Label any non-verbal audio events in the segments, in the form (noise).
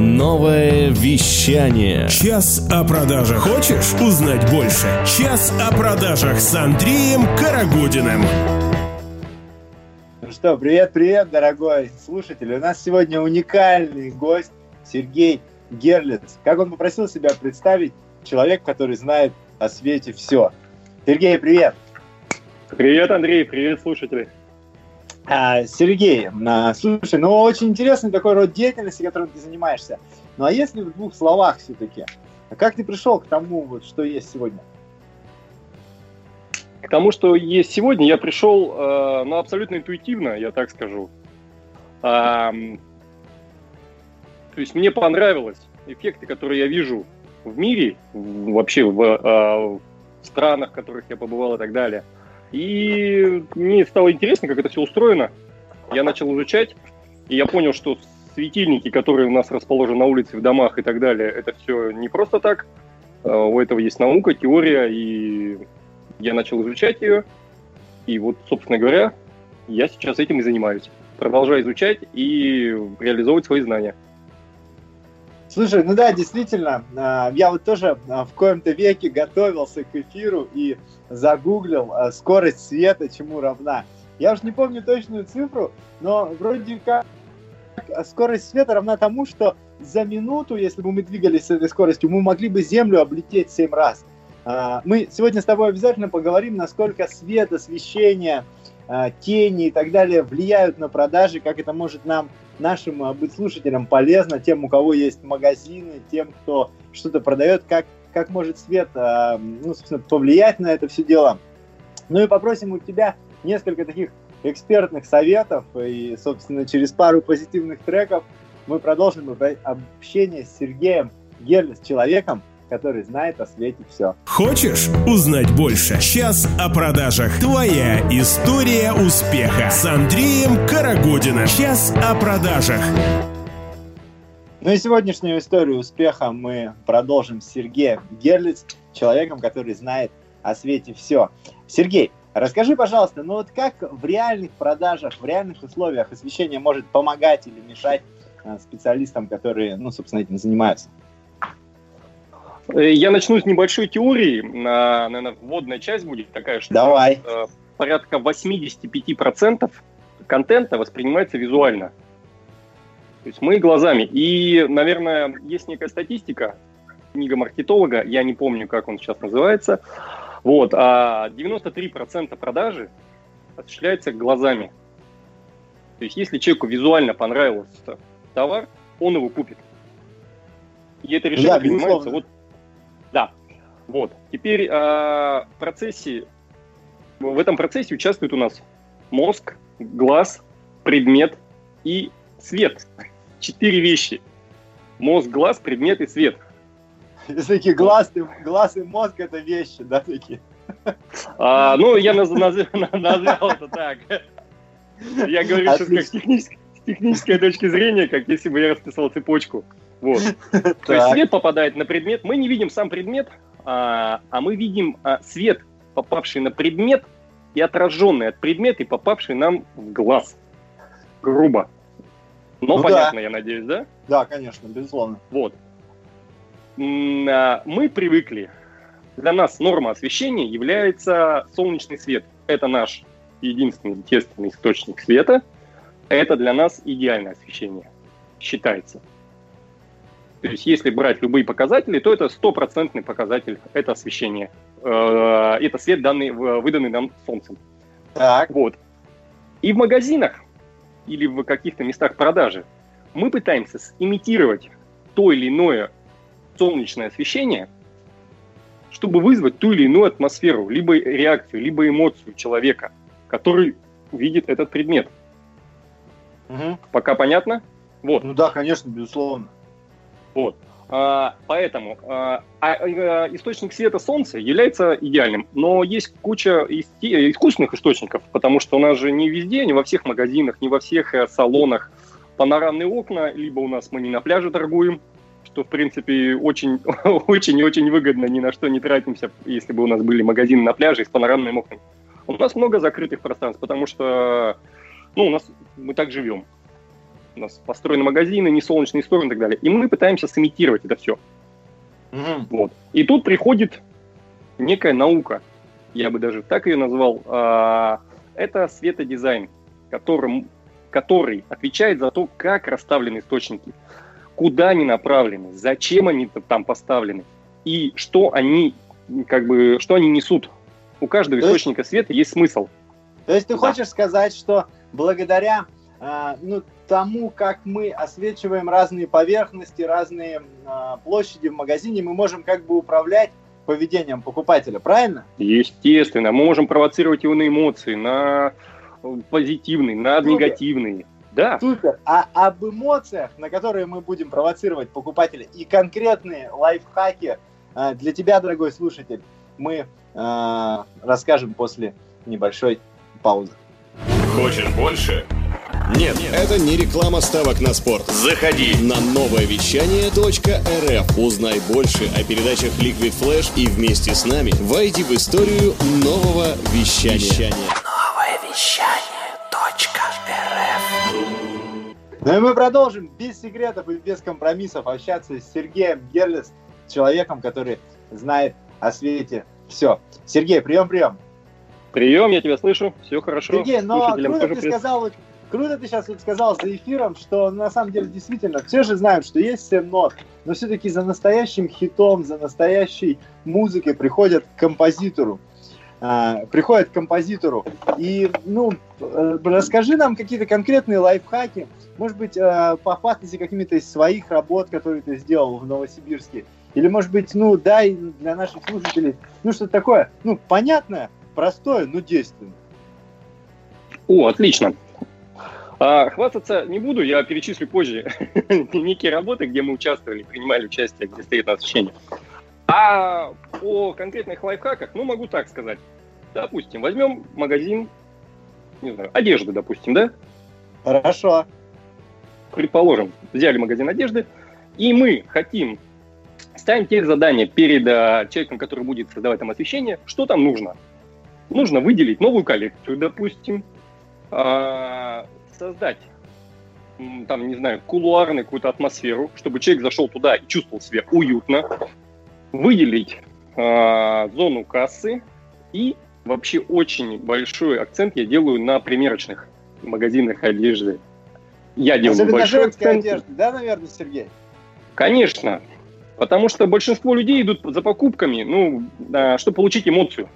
Новое вещание. Час о продажах. Хочешь узнать больше? Час о продажах с Андреем Карагудиным. Ну что, привет-привет, дорогой слушатель. У нас сегодня уникальный гость Сергей Герлиц. Как он попросил себя представить, человек, который знает о свете все. Сергей, привет. Привет, Андрей, привет, слушатели. А, Сергей, а, слушай, ну очень интересный такой род деятельности, которым ты занимаешься. Ну а если в двух словах все-таки, как ты пришел к тому, вот, что есть сегодня? К тому, что есть сегодня, я пришел, ну, абсолютно интуитивно, я так скажу. А, то есть мне понравилось эффекты, которые я вижу в мире, вообще в, в странах, в которых я побывал и так далее – и мне стало интересно, как это все устроено. Я начал изучать, и я понял, что светильники, которые у нас расположены на улице, в домах и так далее, это все не просто так. А, у этого есть наука, теория, и я начал изучать ее. И вот, собственно говоря, я сейчас этим и занимаюсь. Продолжаю изучать и реализовывать свои знания. Слушай, ну да, действительно, а, я вот тоже а, в коем-то веке готовился к эфиру и загуглил а, скорость света, чему равна. Я уж не помню точную цифру, но вроде как скорость света равна тому, что за минуту, если бы мы двигались с этой скоростью, мы могли бы Землю облететь 7 раз. Мы сегодня с тобой обязательно поговорим, насколько свет, освещение, тени и так далее влияют на продажи, как это может нам нашим э, быть слушателям полезно, тем, у кого есть магазины, тем, кто что-то продает, как, как может свет э, ну, собственно, повлиять на это все дело. Ну и попросим у тебя несколько таких экспертных советов, и, собственно, через пару позитивных треков мы продолжим общение с Сергеем Герли, с человеком, который знает о свете все. Хочешь узнать больше? Сейчас о продажах. Твоя история успеха с Андреем Карагодиным. Сейчас о продажах. Ну и сегодняшнюю историю успеха мы продолжим с Сергеем Герлиц, человеком, который знает о свете все. Сергей, расскажи, пожалуйста, ну вот как в реальных продажах, в реальных условиях освещение может помогать или мешать э, специалистам, которые, ну, собственно, этим занимаются? Э, я начну с небольшой теории. Наверное, вводная часть будет такая, что Давай. Э, порядка 85% контента воспринимается визуально. То есть мы глазами. И, наверное, есть некая статистика, книга маркетолога, я не помню, как он сейчас называется. Вот, а 93% продажи осуществляется глазами. То есть если человеку визуально понравился товар, он его купит. И это решение да, принимается вот да. Вот. Теперь в процессе, в этом процессе участвует у нас мозг, глаз, предмет и свет. Четыре вещи. Мозг, глаз, предмет и свет. Такие глаз, глаз и мозг это вещи, да, такие? А, ну, я наз, наз, назвал это так. Я говорю сейчас как технически, с технической точки зрения, как если бы я расписал цепочку. Вот. То есть свет попадает на предмет. Мы не видим сам предмет, а, а мы видим а, свет, попавший на предмет и отраженный от предмета и попавший нам в глаз. Грубо. Но ну, понятно, да. я надеюсь, да? Да, конечно, безусловно. Вот. А, мы привыкли. Для нас норма освещения является солнечный свет. Это наш единственный естественный источник света. Это для нас идеальное освещение считается. То есть если брать любые показатели, то это стопроцентный показатель, это освещение. Э, это свет, данный, выданный нам Солнцем. Так. Вот. И в магазинах или в каких-то местах продажи мы пытаемся имитировать то или иное солнечное освещение, чтобы вызвать ту или иную атмосферу, либо реакцию, либо эмоцию человека, который видит этот предмет. Угу. Пока понятно? Вот. Ну да, конечно, безусловно. Вот. А, поэтому а, а, а, источник света Солнца является идеальным, но есть куча искусственных источников, потому что у нас же не везде, не во всех магазинах, не во всех э, салонах панорамные окна, либо у нас мы не на пляже торгуем, что, в принципе, очень, (laughs) очень и очень выгодно, ни на что не тратимся, если бы у нас были магазины на пляже с панорамными окнами. У нас много закрытых пространств, потому что ну, у нас мы так живем. У нас построены магазины, не солнечные стороны и так далее. И мы пытаемся сымитировать это все. Мгм. Вот. И тут приходит некая наука, я бы даже так ее назвал. А, Это светодизайн, которым, который отвечает за то, как расставлены источники, куда они направлены, зачем они там поставлены и что они как бы что они несут. У каждого То есть- источника света есть смысл. То есть ты Да. хочешь сказать, что благодаря ну, тому, как мы освечиваем разные поверхности, разные а, площади в магазине, мы можем как бы управлять поведением покупателя, правильно? Естественно, мы можем провоцировать его на эмоции, на э, позитивные, на Супер. негативные. Да, Супер. А об эмоциях, на которые мы будем провоцировать покупателя, и конкретные лайфхаки а, для тебя, дорогой слушатель, мы а, расскажем после небольшой паузы. Хочешь больше? Нет, это не реклама ставок на спорт. Заходи. На новое вещание.рф. Узнай больше о передачах Liquid Flash и вместе с нами войди в историю нового вещания. Ну и мы продолжим без секретов и без компромиссов общаться с Сергеем Герлес, человеком, который знает о свете все. Сергей, прием, прием. прием, я тебя слышу, все хорошо. Сергей, но Слушателям круто тоже ты сказал, круто ты сейчас вот сказал за эфиром, что на самом деле действительно все же знают, что есть 7 нот, но все-таки за настоящим хитом, за настоящей музыкой приходят к композитору. А, приходят к композитору. И, ну, э, расскажи нам какие-то конкретные лайфхаки, может быть, э, похвастайся какими-то из своих работ, которые ты сделал в Новосибирске. Или, может быть, ну, дай для наших слушателей, ну, что-то такое, ну, понятное, простое, но действенное. О, отлично. А, хвастаться не буду, я перечислю позже (laughs) некие работы, где мы участвовали, принимали участие, где стоит на освещение. А о конкретных лайфхаках, ну, могу так сказать. Допустим, возьмем магазин, не знаю, одежды, допустим, да? Хорошо. Предположим, взяли магазин одежды, и мы хотим ставим тех задания перед а, человеком, который будет создавать там освещение, что там нужно. Нужно выделить новую коллекцию, допустим, а, создать там, не знаю, кулуарную какую-то атмосферу, чтобы человек зашел туда и чувствовал себя уютно, выделить а, зону кассы и вообще очень большой акцент я делаю на примерочных магазинах одежды. Я делаю Особенно большой акцент. одежды, да, наверное, Сергей? Конечно. Потому что большинство людей идут за покупками, ну, а, чтобы получить эмоцию.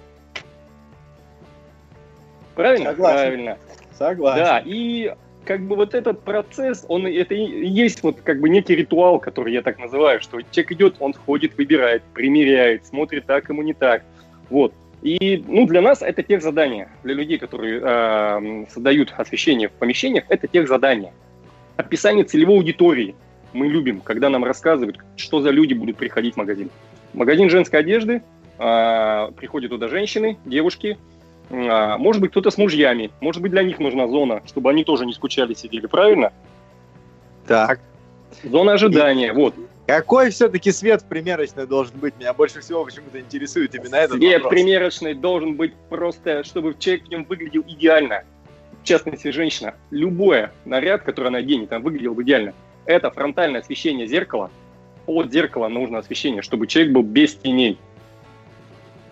Правильно? Согласен. Правильно. Согласен. Да, и как бы вот этот процесс, он это и есть вот как бы некий ритуал, который я так называю, что человек идет, он ходит, выбирает, примеряет, смотрит так ему не так. Вот. И ну, для нас это тех задания. Для людей, которые э, создают освещение в помещениях, это тех задания. Описание целевой аудитории. Мы любим, когда нам рассказывают, что за люди будут приходить в магазин. Магазин женской одежды, э, приходят туда женщины, девушки, может быть, кто-то с мужьями. Может быть, для них нужна зона, чтобы они тоже не скучали, сидели. Правильно? Так. Зона ожидания. Вот. Какой все-таки свет в примерочной должен быть? Меня больше всего почему-то интересует именно этот Свет вопрос. примерочный должен быть просто, чтобы человек в нем выглядел идеально. В частности, женщина. Любой наряд, который она оденет, он выглядел бы идеально. Это фронтальное освещение зеркала. От зеркала нужно освещение, чтобы человек был без теней.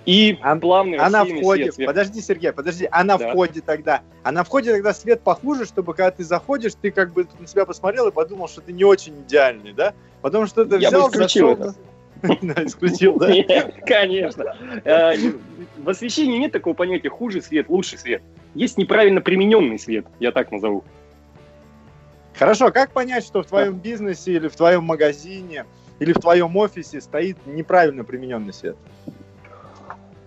И А- плавный А на рассеянный входе, свет подожди, Сергей, подожди, а на Да. входе тогда, а на входе тогда свет похуже, чтобы когда ты заходишь, ты как бы на себя посмотрел и подумал, что ты не очень идеальный, да? Потому что ты Я бы взял, исключил зашел (laughs) Да, исключил, да? Нет, конечно. Э, В освещении нет такого понятия хуже свет, лучший свет. Есть неправильно примененный свет, я так назову. Хорошо, как понять, что в твоем бизнесе или в твоем магазине или в твоем офисе стоит неправильно примененный свет?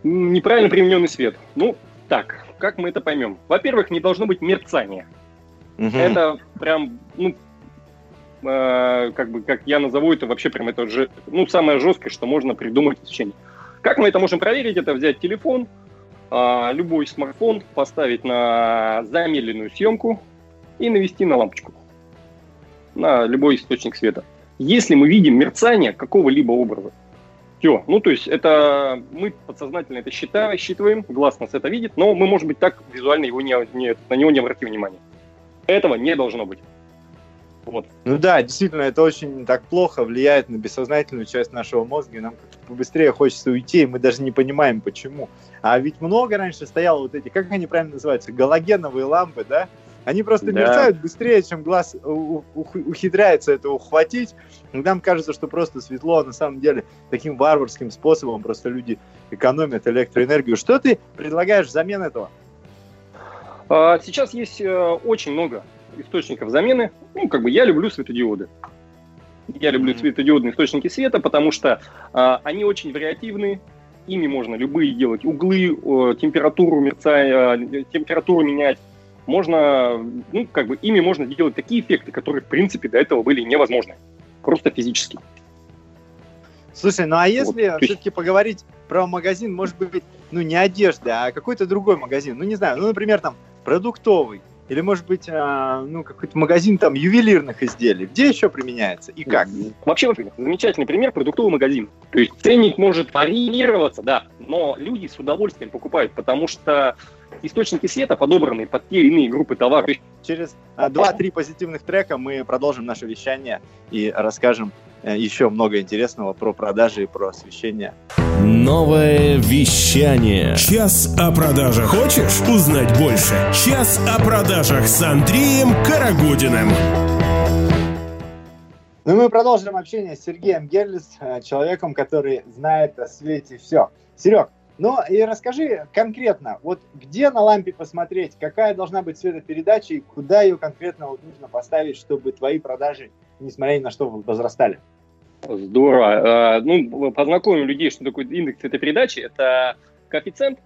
Неправильно примененный свет. Ну, так, как мы это поймем? Во-первых, не должно быть мерцания. Это прям, ну, э, как бы, как я назову это вообще прям это же, ну, самое жесткое, что можно придумать в освещении. Как мы это можем проверить? Это взять телефон, а, любой смартфон, поставить на замедленную съемку и навести на лампочку, на любой источник света. Если мы видим мерцание какого-либо образа, все, ну то есть это мы подсознательно это считаем, считываем, глаз нас это видит, но мы, может быть, так визуально его не, не- на него не обратим внимания. Этого не должно быть. Вот. Ну да, действительно, это очень так плохо влияет на бессознательную часть нашего мозга, и нам побыстрее хочется уйти, и мы даже не понимаем, почему. А ведь много раньше стояло вот эти, как они правильно называются, галогеновые лампы, да? Они просто да. мерцают быстрее, чем глаз ухитряется это ухватить. Нам кажется, что просто светло, а на самом деле таким варварским способом просто люди экономят электроэнергию. Что ты предлагаешь взамен этого? А, сейчас есть э, очень много источников замены. Ну, как бы я люблю светодиоды. Я люблю светодиодные источники света, потому что а, они очень вариативны, ими можно любые делать углы, температуру мерцая, температуру менять. Можно, ну, как бы ими можно делать такие эффекты, которые, в принципе, до этого были невозможны. Просто физически. Слушай, ну а если вот, все-таки поговорить про магазин, может быть, ну не одежда, а какой-то другой магазин, ну не знаю, ну, например, там продуктовый, или, может быть, а, ну, какой-то магазин там ювелирных изделий. Где еще применяется и как? Вообще, замечательный пример – продуктовый магазин. То есть ценник может варьироваться, да, но люди с удовольствием покупают, потому что источники света подобраны под те или иные группы товаров. Через а, два-три позитивных трека мы продолжим наше вещание и расскажем Э, еще много интересного про продажи и про освещение. Новое вещание. Час о продажах. Хочешь узнать больше? Час о продажах с Андреем Карагудиным. Ну, мы продолжим общение с Сергеем Герлис, э, человеком, который знает о свете все. Серег, ну и расскажи конкретно, вот где на лампе посмотреть, какая должна быть цветопередача и куда ее конкретно вот нужно поставить, чтобы твои продажи, несмотря ни на что, возрастали? Здорово. А, ну, познакомим людей, что такое индекс цветопередачи. Это коэффициент,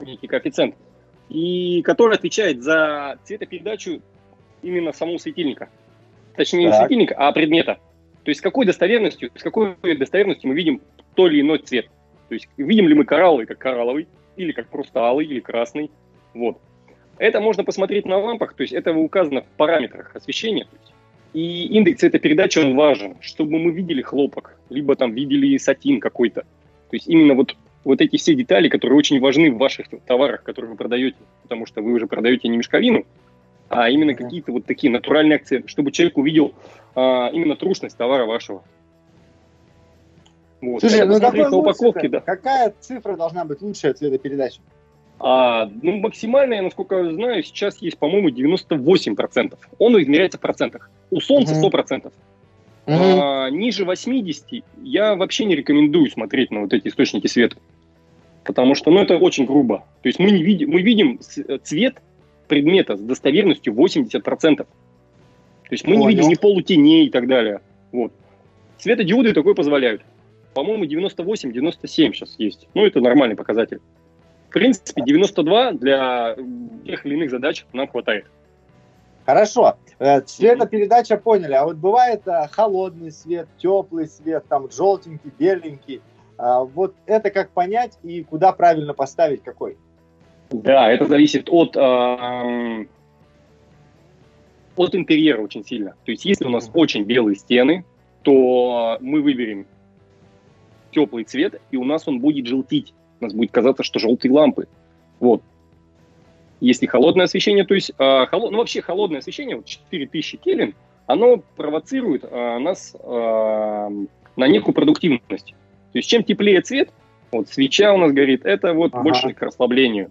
некий коэффициент, и который отвечает за цветопередачу именно самого светильника. Точнее, так. не светильника, а предмета. То есть с какой достоверностью, с какой достоверностью мы видим то или иной цвет. То есть видим ли мы коралловый как коралловый, или как просто алый, или красный. Вот. Это можно посмотреть на лампах, то есть это указано в параметрах освещения. Есть и индекс этой передачи, он важен, чтобы мы видели хлопок, либо там видели сатин какой-то. То есть именно вот, вот эти все детали, которые очень важны в ваших товарах, которые вы продаете, потому что вы уже продаете не мешковину, а именно какие-то вот такие натуральные акценты, чтобы человек увидел а, именно трушность товара вашего. Вот. Слушай, ну какой упаковки, да. какая цифра должна быть лучшая цветопередачи? А, ну, максимальная, насколько я знаю, сейчас есть, по-моему, 98%. Он измеряется в процентах. У Солнца 100%. Mm-hmm. А, ниже 80 я вообще не рекомендую смотреть на вот эти источники света. Потому что, ну, это очень грубо. То есть мы, не видим, мы видим цвет предмета с достоверностью 80%. То есть мы Понял. не видим ни полутеней и так далее. Вот. Светодиоды такое позволяют. По-моему, 98-97 сейчас есть. Ну, это нормальный показатель. В принципе, 92 для тех или иных задач нам хватает. Хорошо. Э, цветопередача поняли. А вот бывает э, холодный свет, теплый свет, там желтенький, беленький. А вот это как понять и куда правильно поставить какой? Да, это зависит от, э, от интерьера очень сильно. То есть если у нас очень белые стены, то мы выберем теплый цвет, и у нас он будет желтить у нас будет казаться, что желтые лампы. Вот. Если холодное освещение, то есть, э, холод, ну вообще холодное освещение, вот 4000 кельвин, оно провоцирует э, нас э, на некую продуктивность. То есть чем теплее цвет, вот свеча у нас горит, это вот ага. больше к расслаблению.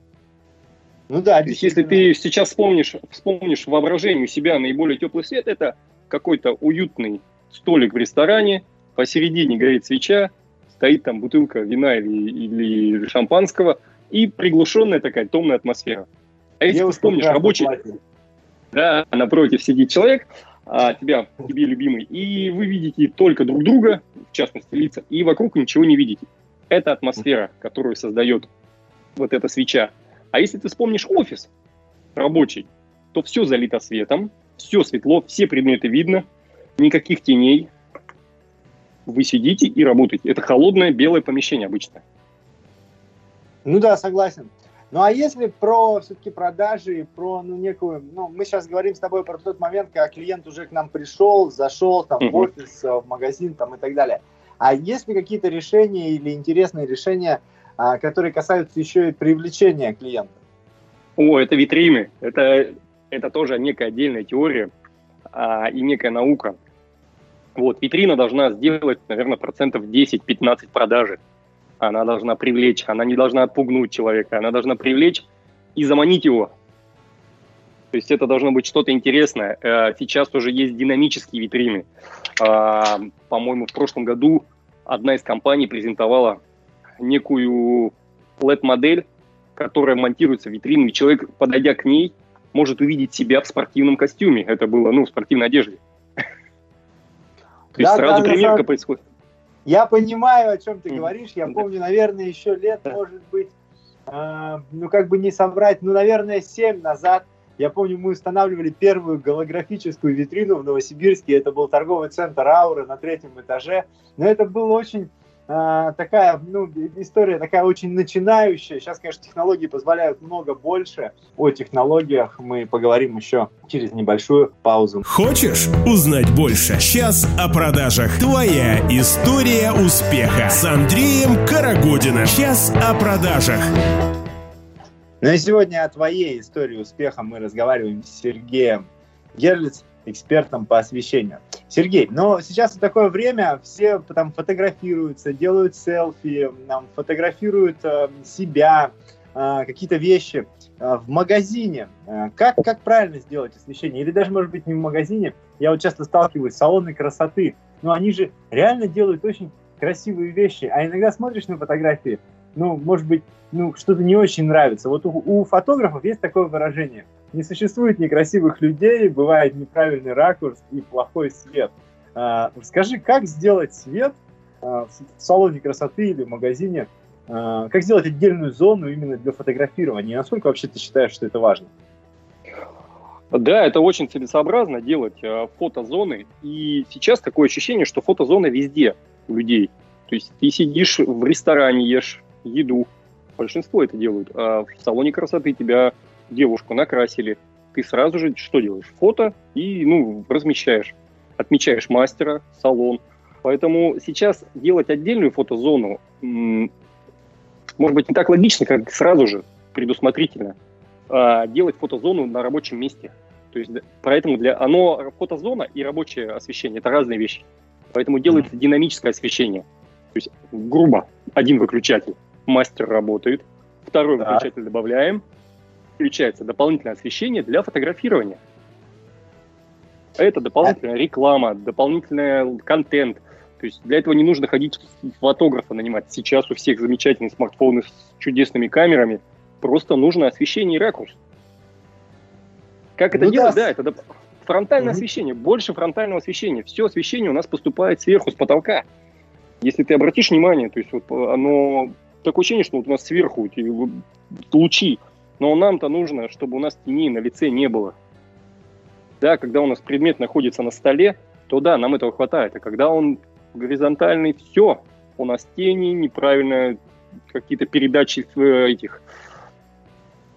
Ну да, То есть, если ты сейчас вспомнишь, вспомнишь воображение у себя наиболее теплый свет, это какой-то уютный столик в ресторане, посередине горит свеча, стоит там бутылка вина или, или шампанского, и приглушенная такая томная атмосфера. А если ты вспомнишь рабочий... Платье. Да, напротив сидит человек, а, тебя, тебе любимый, и вы видите только друг друга, в частности лица, и вокруг ничего не видите. Это атмосфера, которую создает вот эта свеча. А если ты вспомнишь офис рабочий, то все залито светом, все светло, все предметы видно, никаких теней, вы сидите и работаете. Это холодное белое помещение обычно. Ну да, согласен. Ну а если про все-таки продажи, про ну, некую, ну мы сейчас говорим с тобой про тот момент, когда клиент уже к нам пришел, зашел там uh-huh. в офис, в магазин там и так далее. А есть ли какие-то решения или интересные решения, а, которые касаются еще и привлечения клиента? О, это витрины. Это, это тоже некая отдельная теория. а, и некая наука. Вот, витрина должна сделать, наверное, процентов 10-15 продажи. Она должна привлечь, она не должна отпугнуть человека, она должна привлечь и заманить его. То есть это должно быть что-то интересное. Э, сейчас уже есть динамические витрины. А, по-моему, в прошлом году одна из компаний презентовала некую LED-модель, которая монтируется в витрину, и человек, подойдя к ней, может увидеть себя в спортивном костюме. Это было, ну, в спортивной одежде. То есть сразу примерка происходит. Я понимаю, о чем ты говоришь. Я помню, наверное, еще лет, может быть, э, ну, как бы не собрать, ну, наверное, 7 назад я помню, мы устанавливали первую голографическую витрину в Новосибирске. Это был торговый центр «Аура» на третьем этаже. Но это было очень а, такая, ну, история такая очень начинающая. Сейчас, конечно, технологии позволяют много больше. О технологиях мы поговорим еще через небольшую паузу. Хочешь узнать больше? Сейчас о продажах. Твоя история успеха с Андреем Карагодиным. Сейчас о продажах. Ну и сегодня о твоей истории успеха мы разговариваем с Сергеем Герлиц, экспертом по освещению. Сергей, но сейчас такое время все там фотографируются, делают селфи, там, фотографируют э, себя, э, какие-то вещи э, в магазине. Э, как, как правильно сделать освещение? Или даже, может быть, не в магазине. Я вот часто сталкиваюсь с салоны красоты. Но они же реально делают очень красивые вещи. А иногда смотришь на фотографии, ну, может быть, ну, что-то не очень нравится. Вот у, у фотографов есть такое выражение. Не существует некрасивых людей, бывает неправильный ракурс и плохой свет. А, скажи, как сделать свет а, в салоне красоты или в магазине, а, как сделать отдельную зону именно для фотографирования? Насколько вообще ты считаешь, что это важно? Да, это очень целесообразно делать фотозоны. И сейчас такое ощущение, что фотозона везде у людей. То есть ты сидишь в ресторане, ешь еду. Большинство это делают. А в салоне красоты тебя девушку накрасили. Ты сразу же что делаешь? Фото и ну, размещаешь. Отмечаешь мастера, салон. Поэтому сейчас делать отдельную фотозону может быть не так логично, как сразу же предусмотрительно а делать фотозону на рабочем месте. То есть поэтому для оно фотозона и рабочее освещение это разные вещи. Поэтому делается mm-hmm. динамическое освещение. То есть грубо один выключатель мастер работает, второй так. выключатель добавляем, включается дополнительное освещение для фотографирования. Это дополнительная реклама, дополнительный контент. То есть для этого не нужно ходить фотографа нанимать. Сейчас у всех замечательные смартфоны с чудесными камерами. Просто нужно освещение и ракурс. Как это ну, делать? Да, да это доп... фронтальное угу. освещение. Больше фронтального освещения. Все освещение у нас поступает сверху, с потолка. Если ты обратишь внимание, то есть вот оно такое ощущение, что вот у нас сверху лучи, но нам-то нужно, чтобы у нас тени на лице не было. Да, когда у нас предмет находится на столе, то да, нам этого хватает. А когда он горизонтальный, все, у нас тени, неправильно какие-то передачи э, этих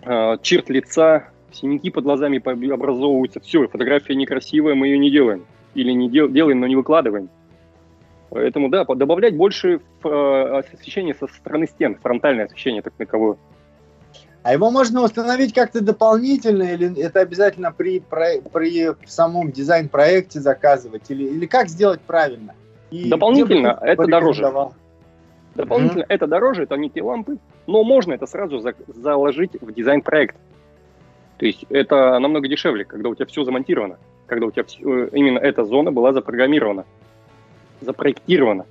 э, черт лица, синяки под глазами образовываются, все, фотография некрасивая, мы ее не делаем. Или не дел, делаем, но не выкладываем. Поэтому, да, добавлять больше э, освещения со стороны стен, фронтальное освещение так таковое. А его можно установить как-то дополнительно, или это обязательно при, при, при самом дизайн-проекте заказывать, или, или как сделать правильно? И дополнительно это дороже. Дополнительно mm-hmm. это дороже, это не те лампы, но можно это сразу за, заложить в дизайн-проект. То есть это намного дешевле, когда у тебя все замонтировано, когда у тебя все, э, именно эта зона была запрограммирована запроектировано.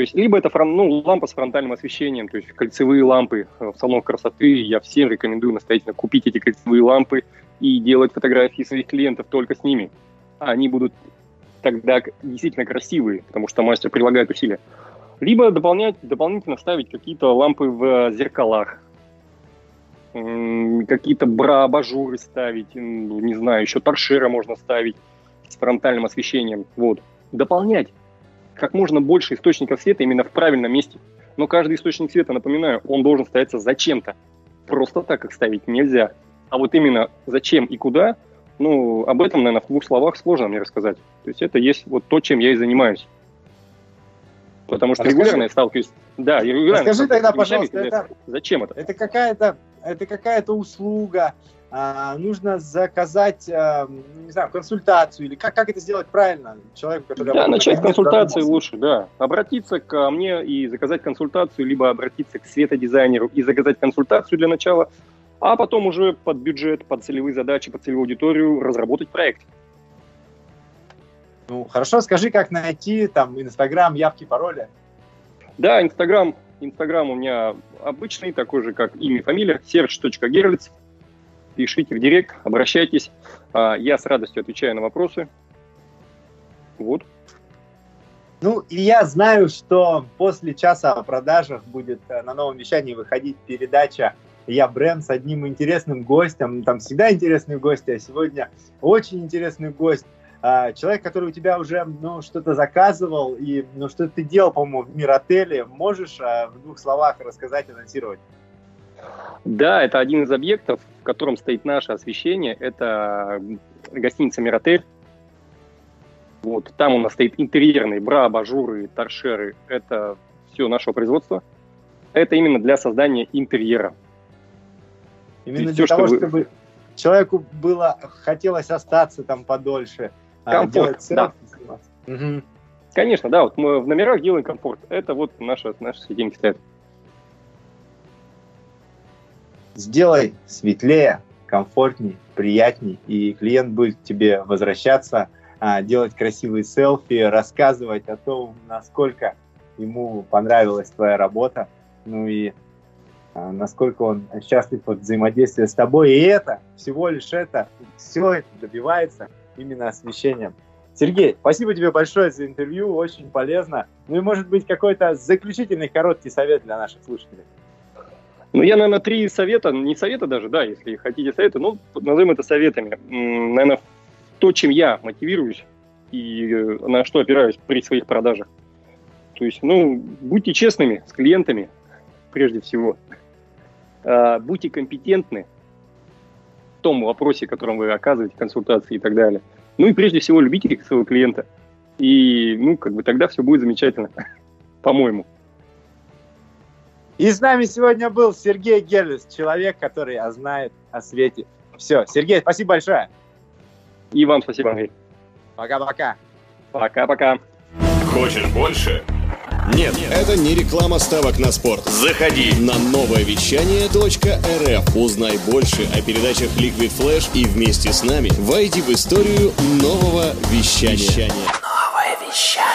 То есть либо это ну, лампа с фронтальным освещением, то есть кольцевые лампы э, в салонах красоты. Я всем рекомендую настоятельно купить эти кольцевые лампы и делать фотографии своих клиентов только с ними. Они будут тогда действительно красивые, потому что мастер прилагает усилия. Либо дополнять, дополнительно ставить какие-то лампы в зеркалах, какие-то бра-абажуры ставить, не знаю, еще торшера можно ставить с фронтальным освещением. Вот. Дополнять как можно больше источников света именно в правильном месте. Но каждый источник света, напоминаю, он должен ставиться зачем-то. Просто так их ставить нельзя. А вот именно зачем и куда, ну, об этом, наверное, в двух словах сложно мне рассказать. То есть это есть вот то, чем я и занимаюсь. Потому что расскажи, регулярно я сталкиваюсь... Да, регулярно Расскажи тогда, пожалуйста, это, зачем это? Это какая-то это какая-то услуга, а, нужно заказать, а, не знаю, консультацию или как, как это сделать правильно человеку, который... Да, начать с консультации лучше, да. Обратиться ко мне и заказать консультацию, либо обратиться к светодизайнеру и заказать консультацию для начала, а потом уже под бюджет, под целевые задачи, под целевую аудиторию разработать проект. Ну, хорошо, скажи, как найти там Инстаграм, явки, пароли. Да, Инстаграм, Инстаграм у меня обычный, такой же, как имя, фамилия, serge.gerlitz пишите в директ, обращайтесь. А, я с радостью отвечаю на вопросы. Вот. Ну, и я знаю, что после часа о продажах будет э, на новом вещании выходить передача «Я бренд» с одним интересным гостем. Там всегда интересные гости, а сегодня очень интересный гость. А, человек, который у тебя уже ну, что-то заказывал и ну, что ты делал, по-моему, в Миротеле. Можешь а, в двух словах рассказать, анонсировать? Да, это один из объектов, в котором стоит наше освещение. Это гостиница «Миротель». Вот, там у нас стоит интерьерный, бра, абажуры, торшеры. Это все нашего производства. Это именно для создания интерьера. Именно для все, того, чтобы... чтобы человеку было хотелось остаться там подольше. А, комфорт, да. Угу. Конечно, да, вот мы в номерах делаем комфорт. Это вот наши, наши светильники стоят. Сделай светлее, комфортней, приятней, и клиент будет тебе возвращаться, а, делать красивые селфи, рассказывать о том, насколько ему понравилась твоя работа, ну и а, насколько он счастлив от взаимодействия с тобой. И это, всего лишь это, все это добивается именно освещением. Сергей, спасибо тебе большое за интервью, очень полезно. Ну и может быть какой-то заключительный короткий совет для наших слушателей. Ну, я, наверное, три совета, не совета даже, да, если хотите советы, ну, назовем это советами. Наверное, то, чем я мотивируюсь и э, на что опираюсь при своих продажах. То есть, ну, будьте честными с клиентами, прежде всего. А, будьте компетентны в том вопросе, котором вы оказываете консультации и так далее. Ну и прежде всего любите своего клиента. И, ну, как бы тогда все будет замечательно, (laughs) по-моему. И с нами сегодня был Сергей Герлис, человек, который знает о свете. Все, Сергей, спасибо большое. И вам спасибо, Андрей. Пока-пока. Пока-пока. Хочешь больше? Нет, Нет, это не реклама ставок на спорт. Заходи на новое вещание .рф. Узнай больше о передачах Liquid Flash и вместе с нами войди в историю нового вещания. вещания. Новое вещание.